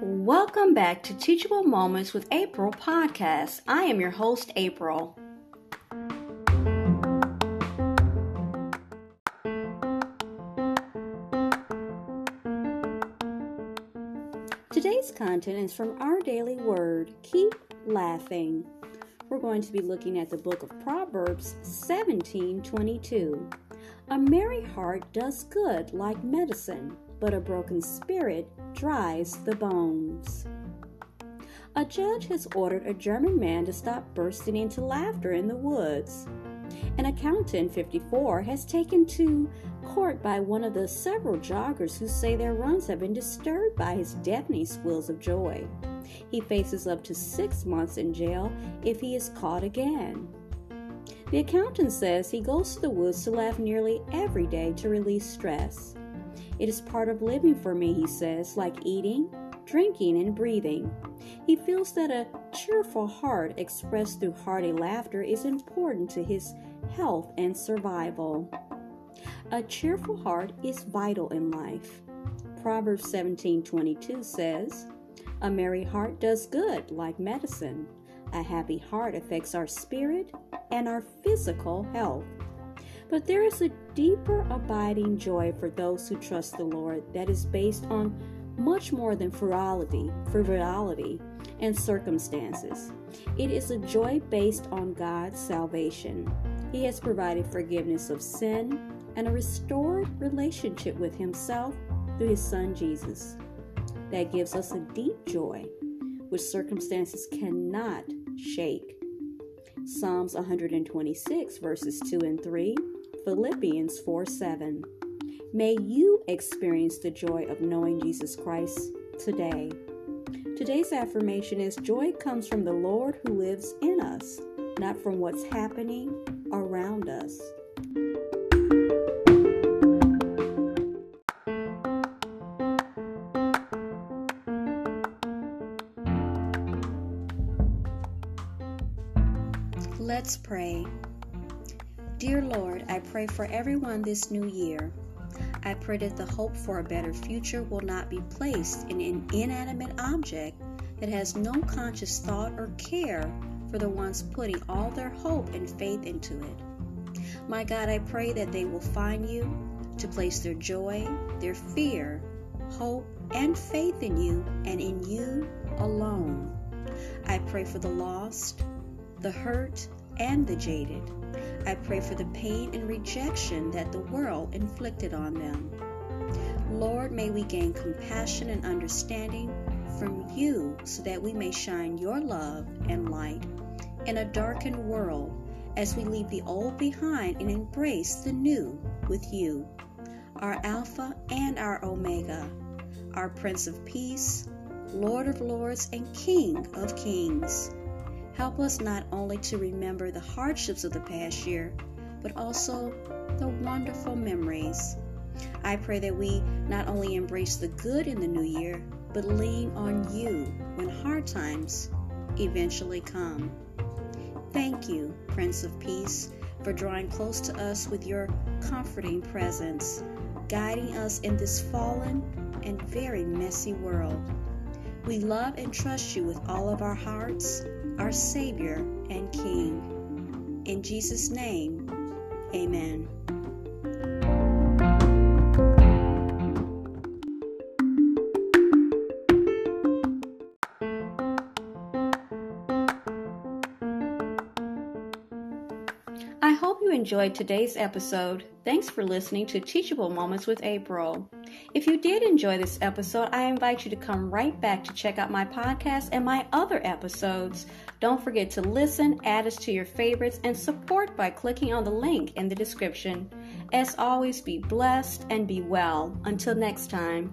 Welcome back to Teachable Moments with April podcast. I am your host, April. Today's content is from Our Daily Word. Keep laughing. We're going to be looking at the book of Proverbs 17:22. A merry heart does good like medicine, but a broken spirit dries the bones. A judge has ordered a German man to stop bursting into laughter in the woods. An accountant, 54, has taken to court by one of the several joggers who say their runs have been disturbed by his deafening squeals of joy. He faces up to six months in jail if he is caught again. The accountant says he goes to the woods to laugh nearly every day to release stress. It is part of living for me, he says, like eating, drinking, and breathing. He feels that a cheerful heart expressed through hearty laughter is important to his health and survival. A cheerful heart is vital in life. Proverbs 17:22 says, "A merry heart does good like medicine. A happy heart affects our spirit and our physical health." But there is a deeper abiding joy for those who trust the Lord that is based on much more than frivolity, frivolity and circumstances. It is a joy based on God's salvation. He has provided forgiveness of sin and a restored relationship with Himself through His Son Jesus. That gives us a deep joy, which circumstances cannot shake. Psalms 126, verses 2 and 3, Philippians 4 7. May you experience the joy of knowing Jesus Christ today. Today's affirmation is Joy comes from the Lord who lives in us, not from what's happening around us. Let's pray. Dear Lord, I pray for everyone this new year. I pray that the hope for a better future will not be placed in an inanimate object that has no conscious thought or care for the ones putting all their hope and faith into it. My God, I pray that they will find you to place their joy, their fear, hope, and faith in you and in you alone. I pray for the lost, the hurt, and the jaded. I pray for the pain and rejection that the world inflicted on them. Lord, may we gain compassion and understanding from you so that we may shine your love and light in a darkened world as we leave the old behind and embrace the new with you, our Alpha and our Omega, our Prince of Peace, Lord of Lords, and King of Kings. Help us not only to remember the hardships of the past year, but also the wonderful memories. I pray that we not only embrace the good in the new year, but lean on you when hard times eventually come. Thank you, Prince of Peace, for drawing close to us with your comforting presence, guiding us in this fallen and very messy world. We love and trust you with all of our hearts our Savior and King. In Jesus' name, amen. I hope you enjoyed today's episode. Thanks for listening to Teachable Moments with April. If you did enjoy this episode, I invite you to come right back to check out my podcast and my other episodes. Don't forget to listen, add us to your favorites, and support by clicking on the link in the description. As always, be blessed and be well. Until next time.